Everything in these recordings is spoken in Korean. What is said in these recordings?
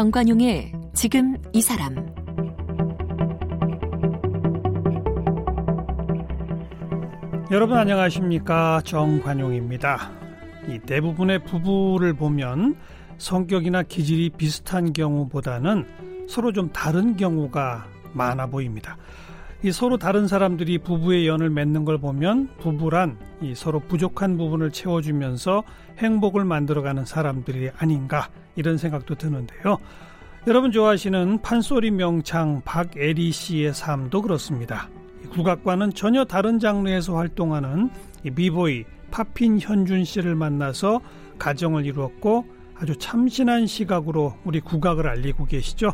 정관용의 지금 이 사람 여러분 안녕하십니까 정관용입니다. 이 대부분의 부부를 보면 성격이나 기질이 비슷한 경우보다는 서로 좀 다른 경우가 많아 보입니다. 이 서로 다른 사람들이 부부의 연을 맺는 걸 보면 부부란 이 서로 부족한 부분을 채워주면서 행복을 만들어가는 사람들이 아닌가 이런 생각도 드는데요. 여러분 좋아하시는 판소리 명창 박애리 씨의 삶도 그렇습니다. 국악과는 전혀 다른 장르에서 활동하는 비보이 파핀 현준 씨를 만나서 가정을 이루었고 아주 참신한 시각으로 우리 국악을 알리고 계시죠.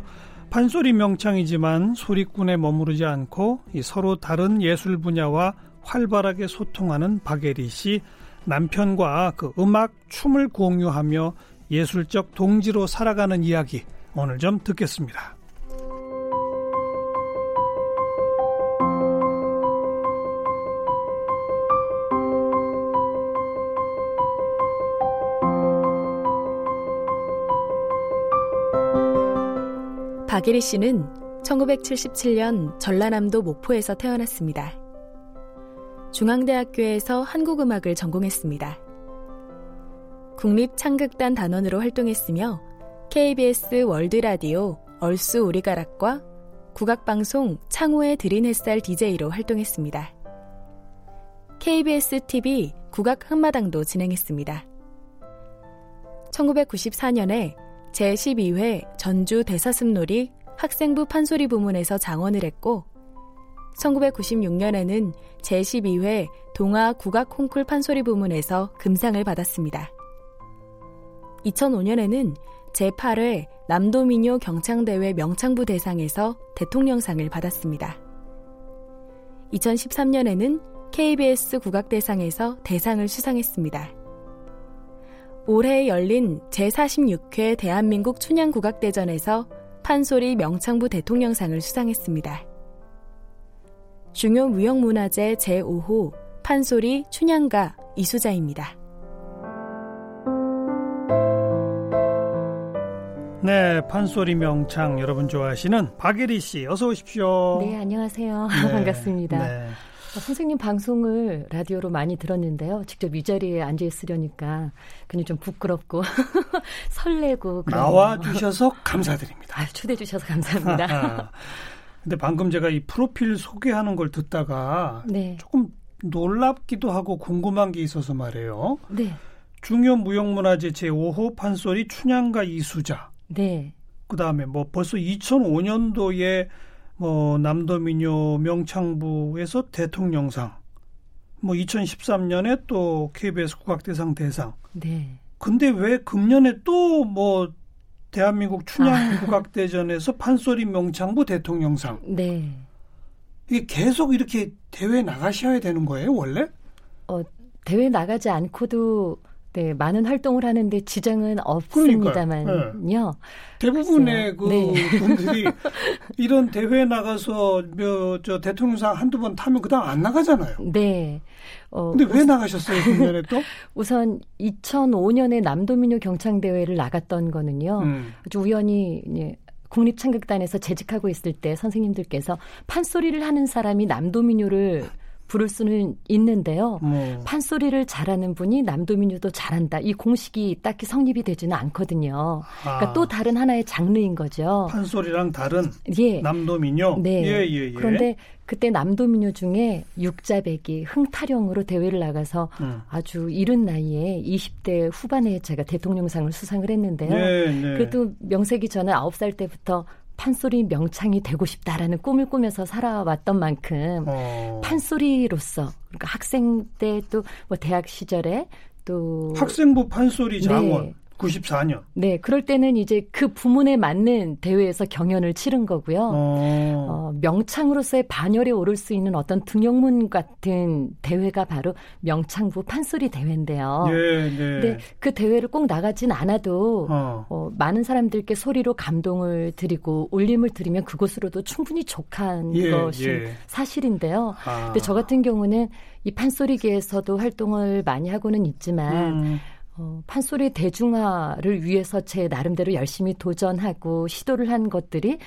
판소리 명창이지만 소리꾼에 머무르지 않고 서로 다른 예술 분야와 활발하게 소통하는 박예리 씨 남편과 그 음악 춤을 공유하며 예술적 동지로 살아가는 이야기 오늘 좀 듣겠습니다. 박예리 씨는 1977년 전라남도 목포에서 태어났습니다. 중앙대학교에서 한국음악을 전공했습니다. 국립창극단 단원으로 활동했으며 KBS 월드라디오 얼쑤 우리가락과 국악방송 창호의 드린 햇살 DJ로 활동했습니다. KBS TV 국악 한마당도 진행했습니다. 1994년에 제12회 전주 대사슴놀이 학생부 판소리 부문에서 장원을 했고 1996년에는 제12회 동아 국악 콩쿨 판소리 부문에서 금상을 받았습니다. 2005년에는 제8회 남도민요 경창대회 명창부 대상에서 대통령상을 받았습니다. 2013년에는 KBS 국악대상에서 대상을 수상했습니다. 올해 열린 제46회 대한민국 춘향국악대전에서 판소리 명창부 대통령상을 수상했습니다. 중요 무형문화재 제5호 판소리 춘향가 이수자입니다. 네, 판소리 명창 여러분 좋아하시는 박예리 씨 어서 오십시오. 네, 안녕하세요. 네, 반갑습니다. 네. 어, 선생님 방송을 라디오로 많이 들었는데요. 직접 이 자리에 앉아 있으려니까 그냥 좀 부끄럽고 설레고 나와 주셔서 감사드립니다. 아, 초대해 주셔서 감사합니다. 근데 방금 제가 이 프로필 소개하는 걸 듣다가 네. 조금 놀랍기도 하고 궁금한 게 있어서 말이에요. 네. 중요 무형문화재 제5호 판소리 춘향가 이수자. 네. 그 다음에 뭐 벌써 2005년도에 뭐 남도민요 명창부에서 대통령상 뭐 2013년에 또 KBS 국악대상 대상. 네. 근데 왜 금년에 또 뭐 대한민국 춘향 국악대전에서 아. 판소리 명창부 대통령상. 네. 이게 계속 이렇게 대회 나가셔야 되는 거예요, 원래? 어, 대회 나가지 않고도 네, 많은 활동을 하는데 지장은 없습니다만요. 네. 대부분의 그 네. 분들이 이런 대회 나가서 저 대통령상 한두 번 타면 그다음 안 나가잖아요. 네. 어, 근데 왜 우선, 나가셨어요, 작년에 또? 우선 2005년에 남도민요 경창대회를 나갔던 거는요. 음. 아주 우연히 예, 국립창극단에서 재직하고 있을 때 선생님들께서 판소리를 하는 사람이 남도민요를 부를 수는 있는데요. 네. 판소리를 잘하는 분이 남도민요도 잘한다. 이 공식이 딱히 성립이 되지는 않거든요. 그러니까 아. 또 다른 하나의 장르인 거죠. 판소리랑 다른 예. 남도민요. 네. 예, 예, 예. 그런데 그때 남도민요 중에 육자배기 흥타령으로 대회를 나가서 음. 아주 이른 나이에 20대 후반에 제가 대통령상을 수상을 했는데요. 네, 네. 그래도 명색이 저는 9살 때부터 판소리 명창이 되고 싶다라는 꿈을 꾸면서 살아왔던 만큼 어. 판소리로서 그러니까 학생 때 또 뭐 대학 시절에 또 학생부 판소리 장원 네. 94년. 네, 그럴 때는 이제 그 부문에 맞는 대회에서 경연을 치른 거고요. 어. 어, 명창으로서의 반열에 오를 수 있는 어떤 등용문 같은 대회가 바로 명창부 판소리 대회인데요. 네, 네. 근데 그 대회를 꼭 나가진 않아도 어. 어, 많은 사람들께 소리로 감동을 드리고 울림을 드리면 그것으로도 충분히 족한 예, 것이 예. 사실인데요. 아. 근데 저 같은 경우는 이 판소리계에서도 활동을 많이 하고는 있지만 음. 어, 판소리 대중화를 위해서 제 나름대로 열심히 도전하고 시도를 한 것들이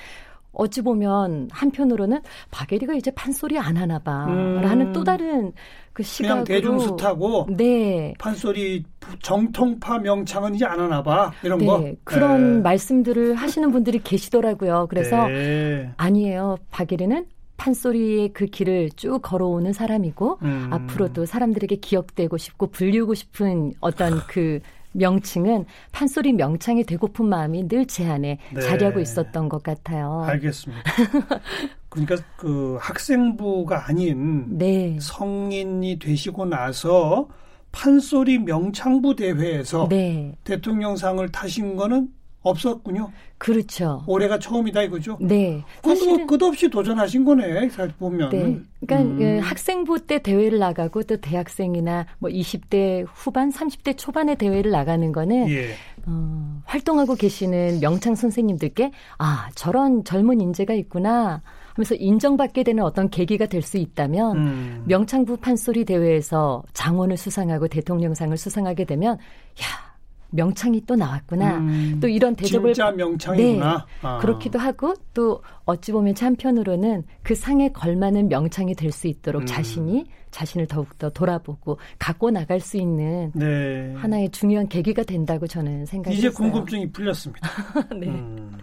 어찌 보면 한편으로는 박예리가 이제 판소리 안 하나 봐라는 음. 또 다른 그 시각으로 그냥 대중스타고 네. 판소리 정통파 명창은 이제 안 하나 봐 이런 네. 거 그런 네. 말씀들을 하시는 분들이 계시더라고요. 그래서 네. 아니에요. 박예리는 판소리의 그 길을 쭉 걸어오는 사람이고 음. 앞으로도 사람들에게 기억되고 싶고 불리우고 싶은 어떤 그 명칭은 판소리 명창이 되고픈 마음이 늘 제 안에 네. 자리하고 있었던 것 같아요. 알겠습니다. 그러니까 그 학생부가 아닌 네. 성인이 되시고 나서 판소리 명창부 대회에서 네. 대통령상을 타신 거는 없었군요. 그렇죠. 올해가 처음이다 이거죠. 네. 사실은 끝없이 도전하신 거네. 사실 보면. 네. 그러니까 음. 그 학생부 때 대회를 나가고 또 대학생이나 뭐 20대 후반, 30대 초반의 대회를 나가는 거는 예. 어, 활동하고 계시는 명창 선생님들께 아 저런 젊은 인재가 있구나. 하면서 인정받게 되는 어떤 계기가 될 수 있다면 음. 명창부 판소리 대회에서 장원을 수상하고 대통령상을 수상하게 되면 야 명창이 또 나왔구나. 음, 또 이런 대접을 진짜 명창이구나. 네, 아. 그렇기도 하고 또 어찌 보면 한편으로는 그 상에 걸맞는 명창이 될 수 있도록 음. 자신이 자신을 더욱더 돌아보고 갖고 나갈 수 있는 네. 하나의 중요한 계기가 된다고 저는 생각했어요. 이제 궁금증이 풀렸습니다. 네. 음.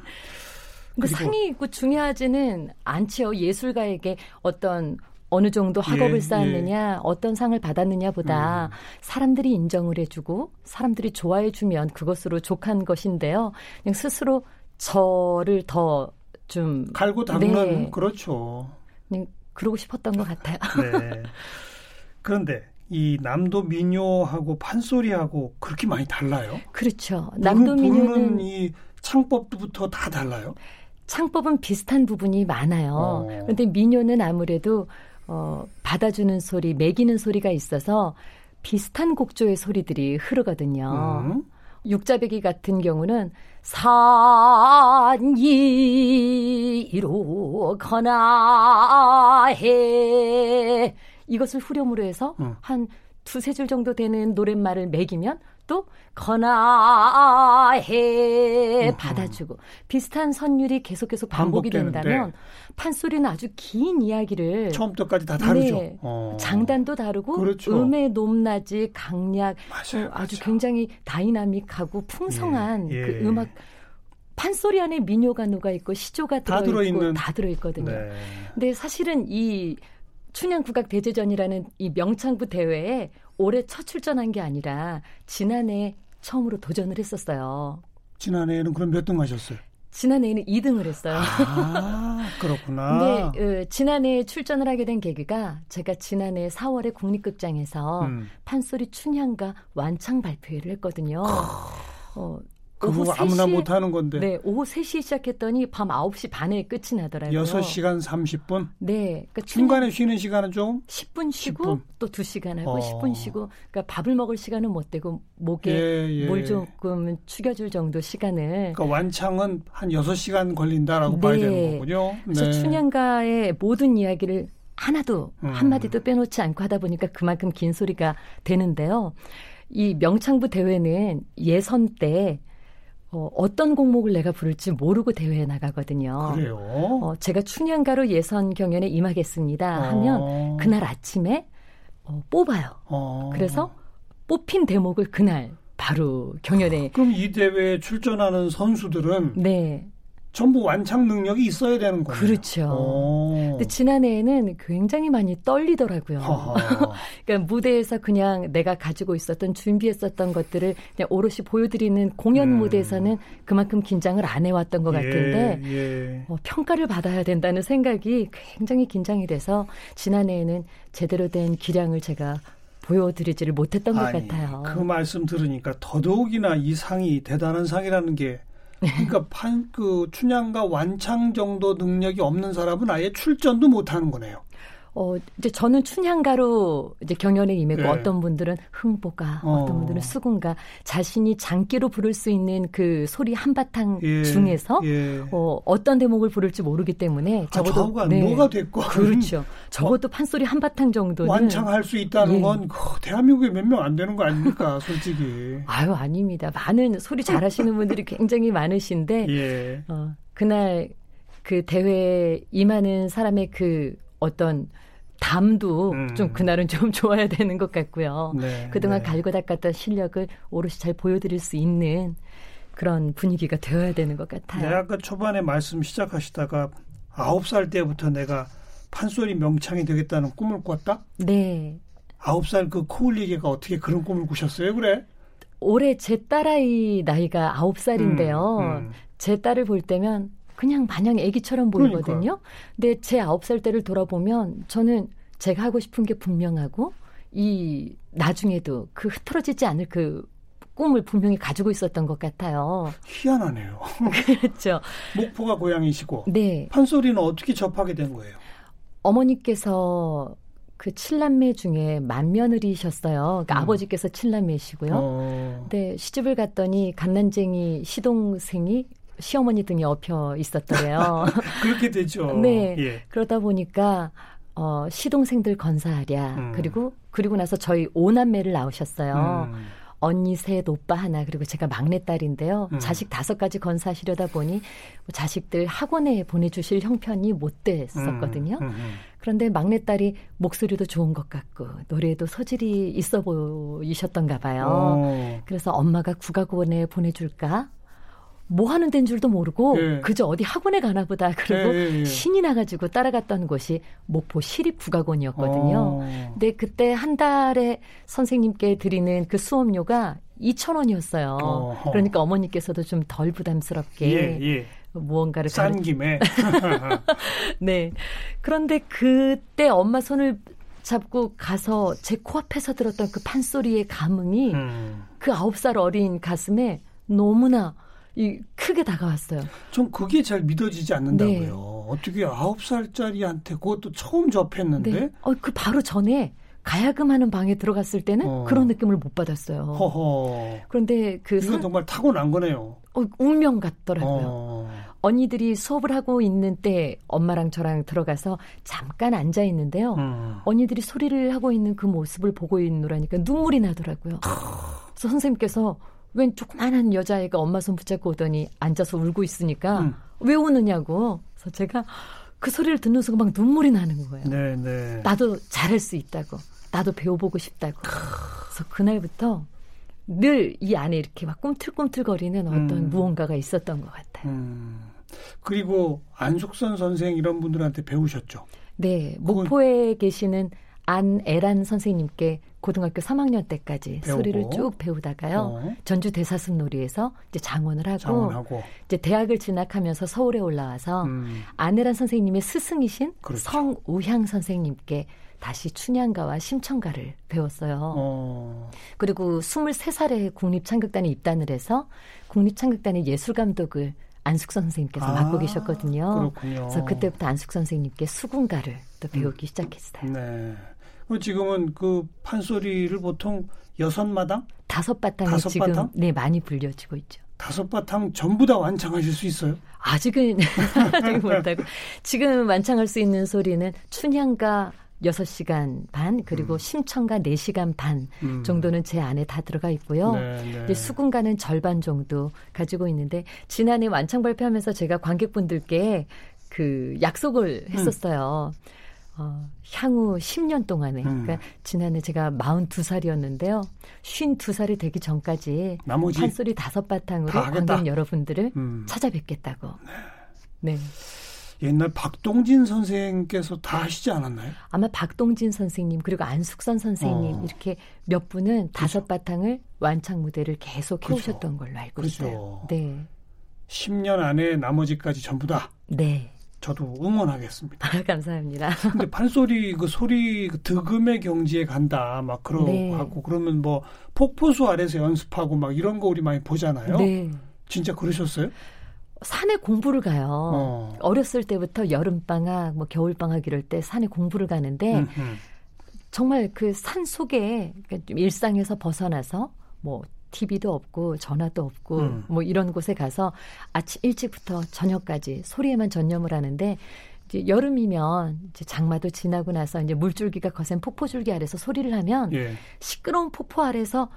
그 상이 있고 중요하지는 않죠. 예술가에게 어떤 어느 정도 학업을 예, 쌓았느냐, 예. 어떤 상을 받았느냐보다 음. 사람들이 인정을 해주고 사람들이 좋아해주면 그것으로 족한 것인데요. 그냥 스스로 저를 더 좀 갈고 닦는 네. 그렇죠. 그냥 그러고 싶었던 것 같아요. 네. 그런데 이 남도 민요하고 판소리하고 그렇게 많이 달라요? 그렇죠. 남도 민요는 이 창법부터 다 달라요? 창법은 비슷한 부분이 많아요. 어. 그런데 민요는 아무래도 어, 받아주는 소리, 매기는 소리가 있어서 비슷한 곡조의 소리들이 흐르거든요. 음. 육자배기 같은 경우는 산이로 거나 해 이것을 후렴으로 해서 음. 한 두세 줄 정도 되는 노랫말을 매기면 또 거나해 받아주고 비슷한 선율이 계속 계속 반복이 된다면 판소리는 아주 긴 이야기를 처음부터까지 다 다르죠. 네, 어. 장단도 다르고 그렇죠. 음의 높낮이 강약 맞아요, 어, 아주 맞아요. 굉장히 다이나믹하고 풍성한 예, 예. 그 음악 판소리 안에 민요가 녹아 있고 시조가 들어 있고. 다 들어 있거든요. 네. 근데 사실은 이 춘향 국악 대제전이라는 이 명창부 대회에 올해 첫 출전한 게 아니라 지난해 처음으로 도전을 했었어요. 지난해에는 그럼 몇 등 하셨어요? 지난해에는 2등을 했어요. 아, 그렇구나. 근데 어, 지난해 출전을 하게 된 계기가 제가 지난해 4월에 국립극장에서 음. 판소리 춘향가 완창 발표회를 했거든요. 어, 그거 아무나 못 하는 건데. 네, 오후 3시에 시작했더니 밤 9시 반에 끝이 나더라고요. 6시간 30분? 네. 그러니까 중간에 쉬는 시간은 좀? 10분 쉬고 10분. 또 2시간 하고 어. 10분 쉬고 그러니까 밥을 먹을 시간은 못 되고 목에 예, 예. 뭘 조금 축여 줄 정도 시간을 그러니까 완창은 한 6시간 걸린다라고 네. 봐야 되는 거군요. 네. 그래서 춘향가의 모든 이야기를 하나도 음. 한마디도 빼놓지 않고 하다 보니까 그만큼 긴 소리가 되는데요. 이 명창부 대회는 예선 때 어, 어떤 곡목을 내가 부를지 모르고 대회에 나가거든요. 그래요? 어, 제가 춘향가로 예선 경연에 임하겠습니다 하면 어. 그날 아침에 어, 뽑아요. 어. 그래서 뽑힌 대목을 그날 바로 경연에. 그럼 이 대회에 출전하는 선수들은 네. 전부 완창 능력이 있어야 되는 거예요. 그렇죠. 근데 지난해에는 굉장히 많이 떨리더라고요. 그러니까 무대에서 그냥 내가 가지고 있었던 준비했었던 것들을 그냥 오롯이 보여드리는 공연 음. 무대에서는 그만큼 긴장을 안 해왔던 것 예, 같은데 예. 어, 평가를 받아야 된다는 생각이 굉장히 긴장이 돼서 지난해에는 제대로 된 기량을 제가 보여드리지를 못했던 것 아니, 같아요. 그 말씀 들으니까 더더욱이나 이 상이 대단한 상이라는 게 그러니까 판, 그 춘향과 완창 정도 능력이 없는 사람은 아예 출전도 못 하는 거네요. 어, 이제 저는 춘향가로 이제 경연에 임했고 네. 어떤 분들은 흥보가, 어. 떤 분들은 수군가 자신이 장기로 부를 수 있는 그 소리 한바탕 예. 중에서 예. 어, 어떤 대목을 부를지 모르기 때문에 아, 적어도 아, 네. 뭐가 됐고 그렇죠. 적어도 판소리 한바탕 정도는 완창할 수 있다는 예. 건 그, 대한민국에 몇 명 안 되는 거 아닙니까, 솔직히. 아유 아닙니다. 많은 소리 잘하시는 분들이 굉장히 많으신데 예. 어, 그날 그 대회에 임하는 사람의 그 어떤 담도 음. 좀 그날은 좀 좋아야 되는 것 같고요. 네, 그동안 네. 갈고 닦았던 실력을 오롯이 잘 보여드릴 수 있는 그런 분위기가 되어야 되는 것 같아요. 네, 아까 초반에 말씀 시작하시다가 아홉 살 때부터 내가 판소리 명창이 되겠다는 꿈을 꿨다? 네. 아홉 살 그 코울리게가 어떻게 그런 꿈을 꾸셨어요, 그래? 올해 제 딸아이 나이가 아홉 살인데요. 음, 음. 제 딸을 볼 때면 그냥 마냥 애기처럼 보이거든요. 그러니까요. 근데 제 아홉 살 때를 돌아보면 저는 제가 하고 싶은 게 분명하고 이 나중에도 그 흐트러지지 않을 그 꿈을 분명히 가지고 있었던 것 같아요. 희한하네요. 그렇죠. 목포가 고향이시고 네. 판소리는 어떻게 접하게 된 거예요? 어머니께서 그 칠남매 중에 맏며느리셨어요. 그러니까 음. 아버지께서 칠남매시고요. 어. 근데 시집을 갔더니 갓난쟁이 시동생이 시어머니 등에 엎여 있었더래요. 그렇게 되죠. 네. 예. 그러다 보니까 어, 시동생들 건사하랴. 음. 그리고 그리고 나서 저희 오남매를 낳으셨어요. 음. 언니 셋, 오빠 하나, 그리고 제가 막내딸인데요. 음. 자식 다섯까지 건사하시려다 보니 뭐 자식들 학원에 보내주실 형편이 못 됐었거든요. 음. 음, 음. 그런데 막내딸이 목소리도 좋은 것 같고 노래에도 소질이 있어 보이셨던가 봐요. 오. 어. 그래서 엄마가 국악원에 보내줄까? 뭐 하는 데인 줄도 모르고 예. 그저 어디 학원에 가나 보다 그리고 예, 예, 예. 신이 나가지고 따라갔던 곳이 목포 시립국악원이었거든요. 어. 근데 그때 한 달에 선생님께 드리는 그 수업료가 2천 원이었어요. 어 그러니까 어머니께서도 좀 덜 부담스럽게 예, 예. 무언가를 싼 가르... 김에 네. 그런데 그때 엄마 손을 잡고 가서 제 코앞에서 들었던 그 판소리의 감흥이 음. 그 아홉 살 어린 가슴에 너무나 이 크게 다가왔어요. 좀 그게 잘 믿어지지 않는다고요. 네. 어떻게 아홉 살짜리한테 그것도 처음 접했는데? 네. 어, 그 바로 전에 가야금 하는 방에 들어갔을 때는 어. 그런 느낌을 못 받았어요. 허허. 그런데 그 이건 선... 정말 타고난 거네요. 어, 운명 같더라고요. 어. 언니들이 수업을 하고 있는 때 엄마랑 저랑 들어가서 잠깐 앉아 있는데요. 음. 언니들이 소리를 하고 있는 그 모습을 보고 있노라니까 눈물이 나더라고요. 그래서 선생님께서 웬 조그만한 여자애가 엄마 손 붙잡고 오더니 앉아서 울고 있으니까 음. 왜 우느냐고. 그래서 제가 그 소리를 듣는 순간 막 눈물이 나는 거예요. 네, 네. 나도 잘할 수 있다고. 나도 배워보고 싶다고. 그래서 그날부터 늘 이 안에 이렇게 막 꿈틀꿈틀거리는 어떤 음. 무언가가 있었던 것 같아요. 음. 그리고 안숙선 선생 이런 분들한테 배우셨죠? 네, 목포에 계시는 안애란 선생님께 고등학교 3학년 때까지 배우고. 소리를 쭉 배우다가요. 어. 전주 대사슴놀이에서 이제 장원을 하고, 장원하고, 이제 대학을 진학하면서 서울에 올라와서 음. 안애란 선생님의 스승이신 그렇죠. 성우향 선생님께 다시 춘향가와 심청가를 배웠어요. 어. 그리고 23살에 국립창극단에 입단을 해서 국립창극단의 예술감독을 안숙선 선생님께서 아, 맡고 계셨거든요. 그렇군요. 그래서 그때부터 안숙 선생님께 수군가를 또 배우기 음. 시작했어요. 네. 지금은 그 판소리를 보통 여섯 마당? 다섯 바탕에 다섯 지금 바탕? 네 많이 불려지고 있죠. 다섯 바탕 전부 다 완창하실 수 있어요? 아직은 아직 못하고 지금 완창할 수 있는 소리는 춘향가 6시간 반 그리고 음. 심청가 4시간 반 음. 정도는 제 안에 다 들어가 있고요. 네, 네. 수군가는 절반 정도 가지고 있는데 지난해 완창 발표하면서 제가 관객분들께 그 약속을 음. 했었어요. 음. 어, 향후 10년 동안에 음. 그러니까 지난해 제가 42살이었는데요. 52살이 되기 전까지 나머지 판소리 다섯 바탕으로 관객 여러분들을 음. 찾아뵙겠다고. 네. 네. 옛날 박동진 선생께서 다 하시지 않았나요? 아마 박동진 선생님 그리고 안숙선 선생님 어. 이렇게 몇 분은 그렇죠. 다섯 바탕을 완창 무대를 계속 그렇죠. 해오셨던 걸로 알고 그렇죠. 있어요. 네. 10년 안에 나머지까지 전부 다. 네. 저도 응원하겠습니다. 아, 감사합니다. 근데 판소리 그 소리 그 득음의 경지에 간다 막 그러고 네. 하고 그러면 뭐 폭포수 아래서 연습하고 막 이런 거 우리 많이 보잖아요. 네. 진짜 그러셨어요? 산에 공부를 가요. 어. 렸을 때부터 여름 방학, 뭐 겨울 방학 이럴 때 산에 공부를 가는데 음흠. 정말 그 산 속에 일상에서 벗어나서 뭐 TV도 없고 전화도 없고 음. 뭐 이런 곳에 가서 아침 일찍부터 저녁까지 소리에만 전념을 하는데 이제 여름이면 이제 장마도 지나고 나서 이제 물줄기가 거센 폭포줄기 아래서 소리를 하면 예. 시끄러운 폭포 아래서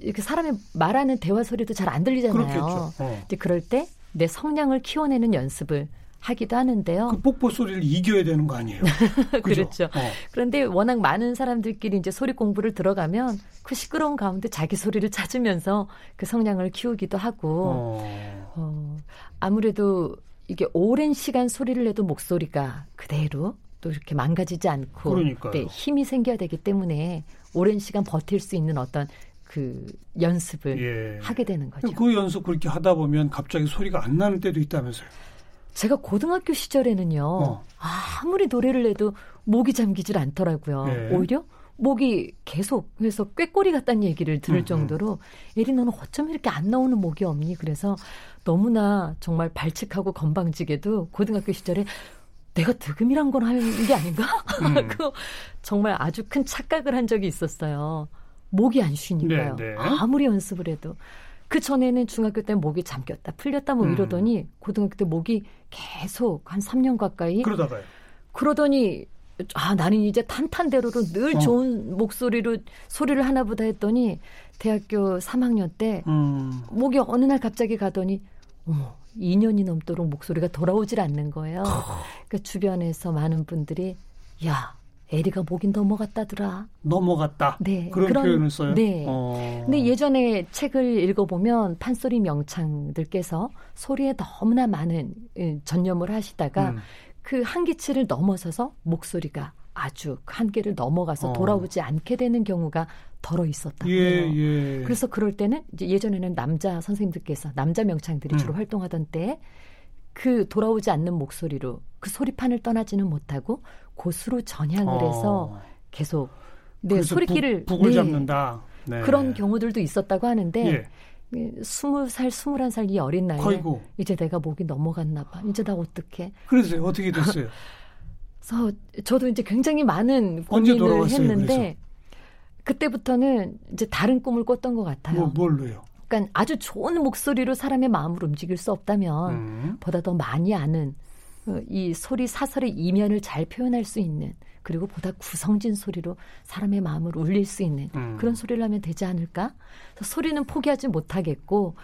이렇게 사람이 말하는 대화 소리도 잘 안 들리잖아요. 어. 이제 그럴 때 내 성량을 키워내는 연습을 하기도 하는데요. 그 폭포 소리를 이겨야 되는 거 아니에요? 그렇죠. 어. 그런데 워낙 많은 사람들끼리 이제 소리 공부를 들어가면 그 시끄러운 가운데 자기 소리를 찾으면서 그 성량을 키우기도 하고 어. 어, 아무래도 이게 오랜 시간 소리를 내도 목소리가 그대로 또 이렇게 망가지지 않고 네, 힘이 생겨야 되기 때문에 오랜 시간 버틸 수 있는 어떤 그 연습을 예. 하게 되는 거죠. 그 연습 그렇게 하다 보면 갑자기 소리가 안 나는 때도 있다면서요. 제가 고등학교 시절에는요. 어. 아무리 노래를 내도 목이 잠기질 않더라고요. 예. 오히려 목이 계속 그래서 꾀꼬리 같다는 얘기를 들을 음, 음. 정도로 에리 너는 어쩜 이렇게 안 나오는 목이 없니? 그래서 너무나 정말 발칙하고 건방지게도 고등학교 시절에 내가 득음이란 건 하는 게 아닌가? 음. 그 정말 아주 큰 착각을 한 적이 있었어요. 목이 안 쉬니까요. 네, 네. 아무리 연습을 해도. 그 전에는 중학교 때 목이 잠겼다, 풀렸다 뭐 음. 이러더니 고등학교 때 목이 계속 한 3년 가까이 그러다가요. 그러더니 아 나는 이제 탄탄대로로 늘 어. 좋은 목소리로 소리를 하나보다 했더니 대학교 3학년 때 음. 목이 어느 날 갑자기 가더니 어머 2년이 넘도록 목소리가 돌아오질 않는 거예요. 어. 그러니까 주변에서 많은 분들이 야 에리가 목이 넘어갔다더라. 넘어갔다. 네. 그런, 그런 표현을 써요. 네. 어. 근데 예전에 책을 읽어보면 판소리 명창들께서 소리에 너무나 많은 예, 전념을 하시다가 음. 그 한계치를 넘어서서 목소리가 아주 한계를 넘어가서 어. 돌아오지 않게 되는 경우가 덜어 있었다고요. 예, 예. 그래서 그럴 때는 이제 예전에는 남자 선생님들께서 남자 명창들이 음. 주로 활동하던 때그 돌아오지 않는 목소리로 그 소리판을 떠나지는 못하고 고수로 전향을 어. 해서 계속 네, 소리기를 북, 을 네, 잡는다. 네. 그런 경우들도 있었다고 하는데 예. 스물 살, 스물한 살 이 어린 나이에 거이고. 이제 내가 목이 넘어갔나 봐. 이제 나 어떻게? 그래서 어떻게 됐어요? 그래서 저도 이제 굉장히 많은 고민을 했는데 그래서? 그때부터는 이제 다른 꿈을 꿨던 것 같아요. 뭐, 뭘로요? 그러니까 아주 좋은 목소리로 사람의 마음을 움직일 수 없다면 음. 보다 더 많이 아는 어, 이 소리 사설의 이면을 잘 표현할 수 있는 그리고 보다 구성진 소리로 사람의 마음을 울릴 수 있는 음. 그런 소리를 하면 되지 않을까? 소리는 포기하지 못하겠고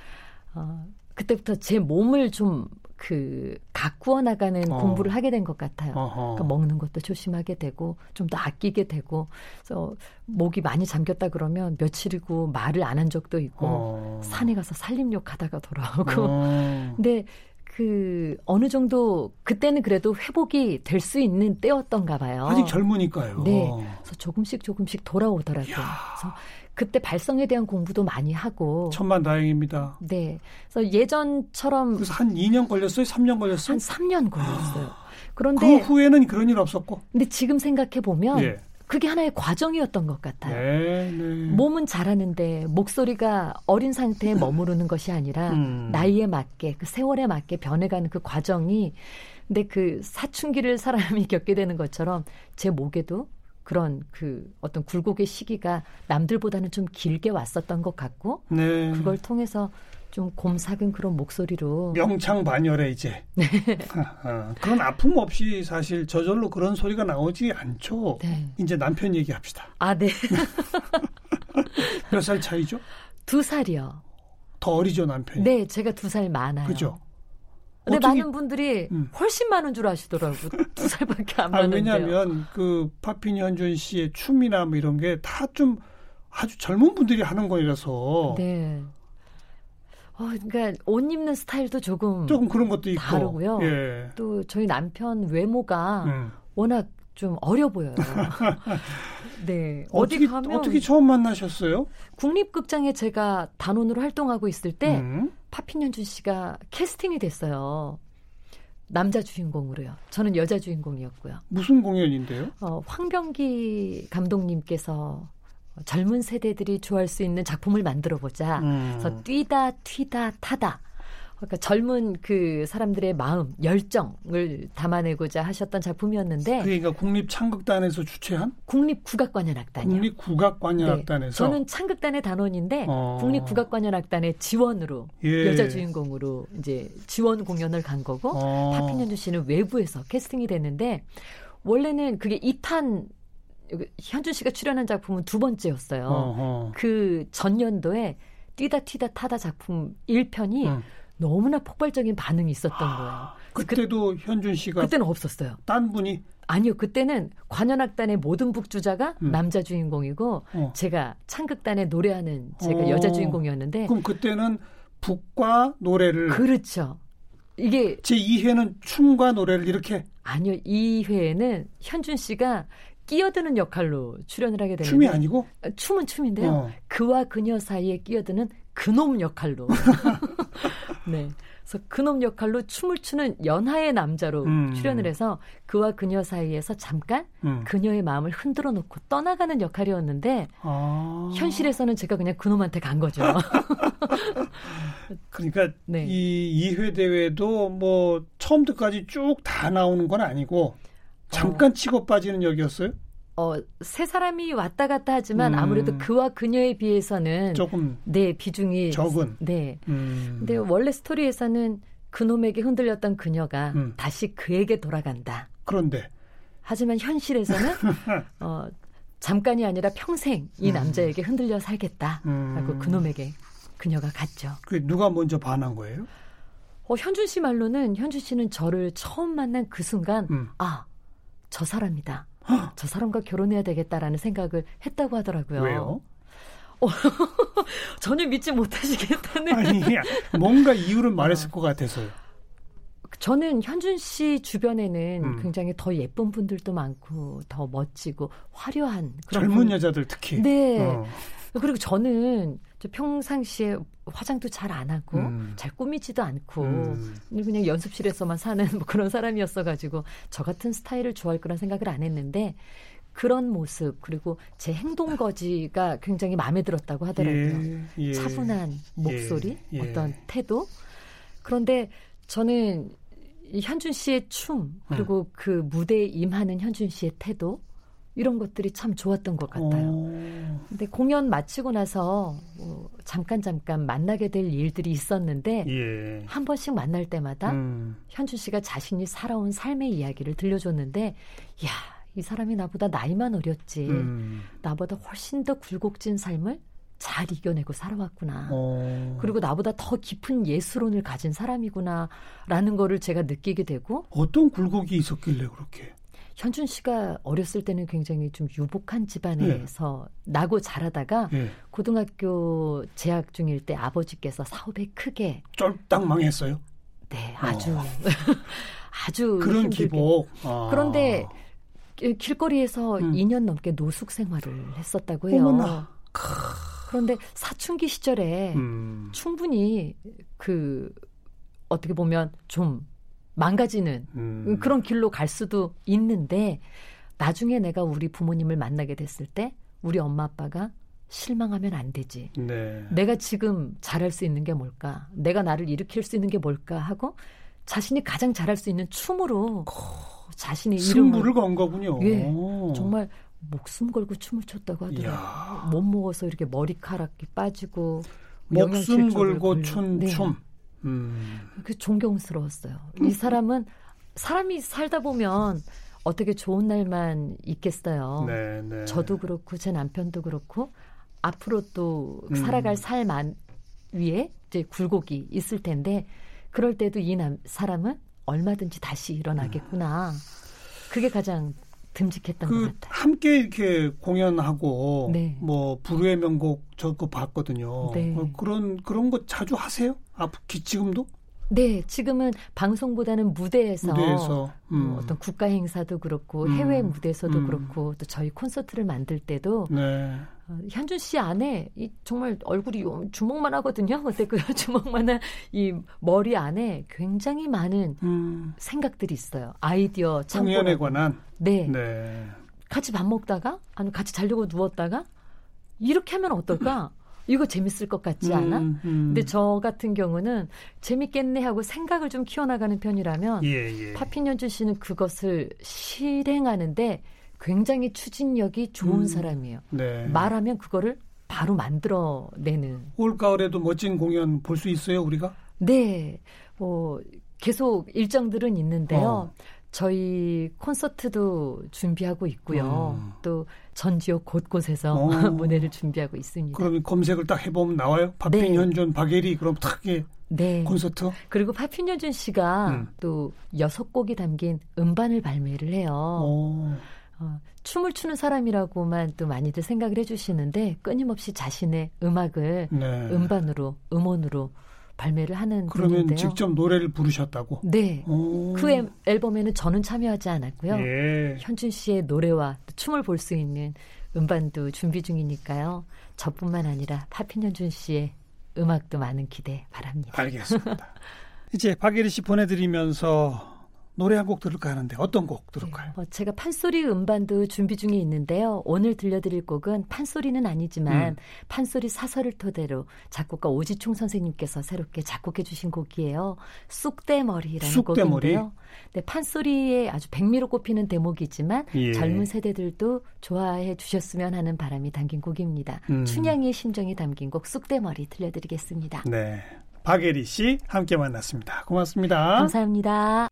어, 그때부터 제 몸을 좀 그 가꾸어 나가는 어. 공부를 하게 된 것 같아요. 그러니까 먹는 것도 조심하게 되고 좀 더 아끼게 되고 그래서 목이 많이 잠겼다 그러면 며칠이고 말을 안 한 적도 있고 어. 산에 가서 살림욕 하다가 돌아오고 어. 근데 그 어느 정도 그때는 그래도 회복이 될 수 있는 때였던가 봐요. 아직 젊으니까요. 네. 그래서 조금씩 조금씩 돌아오더라고요. 야. 그래서 그때 발성에 대한 공부도 많이 하고 천만 다행입니다. 네. 그래서 예전처럼 그래서 한 2년 걸렸어요? 3년 걸렸어요? 한 3년 걸렸어요. 그런데 그 후에는 그런 일 없었고. 근데 지금 생각해 보면 예. 그게 하나의 과정이었던 것 같아요. 네, 네. 몸은 잘하는데 목소리가 어린 상태에 머무르는 것이 아니라 음. 나이에 맞게 그 세월에 맞게 변해가는 그 과정이 근데 그 사춘기를 사람이 겪게 되는 것처럼 제 목에도 그런 그 어떤 굴곡의 시기가 남들보다는 좀 길게 왔었던 것 같고 네. 그걸 통해서 좀 곰삭은 그런 목소리로 명창 반열에 이제 네. 어, 그런 아픔 없이 사실 저절로 그런 소리가 나오지 않죠. 네. 이제 남편 얘기합시다. 아 네. 몇 살 차이죠? 두 살이요. 더 어리죠 남편이. 네, 제가 두 살 많아요. 그죠. 근데 어떻게, 많은 분들이 음. 훨씬 많은 줄 아시더라고. 두 살밖에 안 많은데요. 왜냐하면 그 파핀 현준 씨의 춤이나 뭐 이런 게 다 좀 아주 젊은 분들이 하는 거라서. 네. 어, 그러니까 옷 입는 스타일도 조금 조금 그런 것도 있고 다르고요. 예. 또 저희 남편 외모가 음. 워낙 좀 어려 보여요. 네. 어디 어떻게, 가면 어떻게 처음 만나셨어요? 국립극장에 제가 단원으로 활동하고 있을 때 음. 파핀현준 씨가 캐스팅이 됐어요. 남자 주인공으로요. 저는 여자 주인공이었고요. 무슨 공연인데요? 어, 황병기 감독님께서 젊은 세대들이 좋아할 수 있는 작품을 만들어 보자. 음. 그래서 뛰다, 튀다, 타다. 그러니까 젊은 그 사람들의 마음, 열정을 담아내고자 하셨던 작품이었는데 그러니까 국립 창극단에서 주최한 국립 국악관현악단이요. 국립 국악관현악단에서 네. 저는 창극단의 단원인데 어. 국립 국악관현악단의 지원으로 예. 여자 주인공으로 이제 지원 공연을 간 거고 어. 파피년주 씨는 외부에서 캐스팅이 됐는데 원래는 그게 2탄 현준 씨가 출연한 작품은 두 번째였어요. 어허. 그 전년도에 뛰다 튀다 타다 작품 1편이 응. 너무나 폭발적인 반응이 있었던 아, 거예요. 그때도 그, 현준 씨가 그때는 없었어요. 딴 분이 아니요. 그때는 관현악단의 모든 북주자가 음. 남자 주인공이고 어. 제가 창극단에 노래하는 제가 어. 여자 주인공이었는데 그럼 그때는 북과 노래를 그렇죠. 이게 제 2회는 춤과 노래를 이렇게 아니요. 2회에는 현준 씨가 끼어드는 역할로 출연을 하게 되는데 춤이 아니고 아, 춤은 춤인데요. 어. 그와 그녀 사이에 끼어드는 그놈 역할로 네. 그래서 그놈 역할로 춤을 추는 연하의 남자로 음. 출연을 해서 그와 그녀 사이에서 잠깐 음. 그녀의 마음을 흔들어 놓고 떠나가는 역할이었는데 아. 현실에서는 제가 그냥 그놈한테 간 거죠. 그러니까 네. 이 2회 대회도 뭐 처음부터까지 쭉 다 나오는 건 아니고 잠깐 어. 치고 빠지는 역이었어요? 어, 세 사람이 왔다 갔다 하지만 음. 아무래도 그와 그녀에 비해서는 조금 네, 비중이 적은. 네. 음. 근데 원래 스토리에서는 그놈에게 흔들렸던 그녀가 음. 다시 그에게 돌아간다. 그런데 하지만 현실에서는 어, 잠깐이 아니라 평생 이 음. 남자에게 흔들려 살겠다라고 음. 그놈에게 그녀가 갔죠. 그 누가 먼저 반한 거예요? 어, 현준 씨 말로는 현준 씨는 저를 처음 만난 그 순간 음. 아, 저 사람이다. 저 사람과 결혼해야 되겠다라는 생각을 했다고 하더라고요. 왜요? 어, 전혀 믿지 못하시겠다는. 아니, 뭔가 이유를 말했을 어. 것 같아서요. 저는 현준 씨 주변에는 음. 굉장히 더 예쁜 분들도 많고 더 멋지고 화려한 그런 젊은 분... 여자들 특히. 네. 어. 그리고 저는 평상시에 화장도 잘 안 하고 음. 잘 꾸미지도 않고 음. 그냥 연습실에서만 사는 뭐 그런 사람이었어가지고 저 같은 스타일을 좋아할 거란 생각을 안 했는데 그런 모습 그리고 제 행동 거지가 굉장히 마음에 들었다고 하더라고요. 예, 예, 차분한 목소리, 예, 예. 어떤 태도. 그런데 저는 현준 씨의 춤 그리고 음. 그 무대에 임하는 현준 씨의 태도 이런 것들이 참 좋았던 것 같아요. 오. 근데 공연 마치고 나서 뭐 잠깐 잠깐 만나게 될 일들이 있었는데 예. 한 번씩 만날 때마다 음. 현준 씨가 자신이 살아온 삶의 이야기를 들려줬는데 야, 이 사람이 나보다 나이만 어렸지. 음. 나보다 훨씬 더 굴곡진 삶을 잘 이겨내고 살아왔구나. 오. 그리고 나보다 더 깊은 예술론을 가진 사람이구나라는 거를 제가 느끼게 되고 어떤 굴곡이 있었길래 그렇게? 현준 씨가 어렸을 때는 굉장히 좀 유복한 집안에서 네. 나고 자라다가 네. 고등학교 재학 중일 때 아버지께서 사업에 크게 쫄딱 망했어요. 네, 아주 어. 아주 그런 힘들게. 기복. 아. 그런데 길거리에서 음. 2년 넘게 노숙 생활을 했었다고 해요. 어머나. 그런데 사춘기 시절에 음. 충분히 그 어떻게 보면 좀 망가지는 음. 그런 길로 갈 수도 있는데 나중에 내가 우리 부모님을 만나게 됐을 때 우리 엄마 아빠가 실망하면 안 되지. 네. 내가 지금 잘할 수 있는 게 뭘까? 내가 나를 일으킬 수 있는 게 뭘까? 하고 자신이 가장 잘할 수 있는 춤으로 자신의 승부를 건 거군요. 예, 정말 목숨 걸고 춤을 췄다고 하더라고요. 못 먹어서 이렇게 머리카락이 빠지고 목숨 걸고 춘 네. 춤. 음. 그 존경스러웠어요. 이 사람은 사람이 살다 보면 어떻게 좋은 날만 있겠어요. 네, 네. 저도 그렇고 제 남편도 그렇고 앞으로 또 음. 살아갈 삶 안, 위에 이제 굴곡이 있을 텐데 그럴 때도 이 남, 사람은 얼마든지 다시 일어나겠구나. 그게 가장 듬직했던 그 것 같아요. 함께 이렇게 공연하고 네. 뭐 불후의 명곡 저거 봤거든요. 네. 어, 그런 그런 거 자주 하세요? 아, 지금도? 네, 지금은 방송보다는 무대에서, 무대에서 음. 뭐 어떤 국가 행사도 그렇고 음. 해외 무대에서도 음. 그렇고 또 저희 콘서트를 만들 때도 네. 어, 현준 씨 안에 이 정말 얼굴이 주먹만 하거든요. 근데 그 주먹만한 이 머리 안에 굉장히 많은 음. 생각들이 있어요. 아이디어 공연에 관한. 네. 네. 같이 밥 먹다가 아니면 같이 자려고 누웠다가 이렇게 하면 어떨까? 이거 재밌을 것 같지 않아? 음, 음. 근데 저 같은 경우는 재밌겠네 하고 생각을 좀 키워나가는 편이라면 예, 예. 파핀연준 씨는 그것을 실행하는데 굉장히 추진력이 좋은 음, 사람이에요. 네. 말하면 그거를 바로 만들어내는. 올 가을에도 멋진 공연 볼 수 있어요, 우리가? 네. 뭐 계속 일정들은 있는데요. 어. 저희 콘서트도 준비하고 있고요. 음. 또 전 지역 곳곳에서 어. 무대를 준비하고 있습니다. 그러면 검색을 딱 해보면 나와요? 박빈, 현준, 네. 박예리 그럼 탁게 네. 콘서트? 그리고 파핀현준 씨가 음. 또 여섯 곡이 담긴 음반을 발매를 해요. 어, 춤을 추는 사람이라고만 또 많이들 생각을 해주시는데 끊임없이 자신의 음악을 네. 음반으로 음원으로 발매를 하는 그러면 분인데요. 직접 노래를 부르셨다고? 네. 오. 그 앨범에는 저는 참여하지 않았고요. 예. 현준 씨의 노래와 춤을 볼 수 있는 음반도 준비 중이니까요. 저뿐만 아니라 파핀 현준 씨의 음악도 많은 기대 바랍니다. 알겠습니다. 이제 박예리 씨 보내드리면서 노래 한 곡 들을까 하는데 어떤 곡 들을까요? 네, 뭐 제가 판소리 음반도 준비 중에 있는데요. 오늘 들려드릴 곡은 판소리는 아니지만 음. 판소리 사설을 토대로 작곡가 오지충 선생님께서 새롭게 작곡해 주신 곡이에요. 쑥대머리라는 쑥대머리. 곡인데요. 네, 판소리에 아주 백미로 꼽히는 대목이지만 예. 젊은 세대들도 좋아해 주셨으면 하는 바람이 담긴 곡입니다. 음. 춘향의 심정이 담긴 곡 쑥대머리 들려드리겠습니다. 네. 박예리 씨 함께 만났습니다. 고맙습니다. 감사합니다.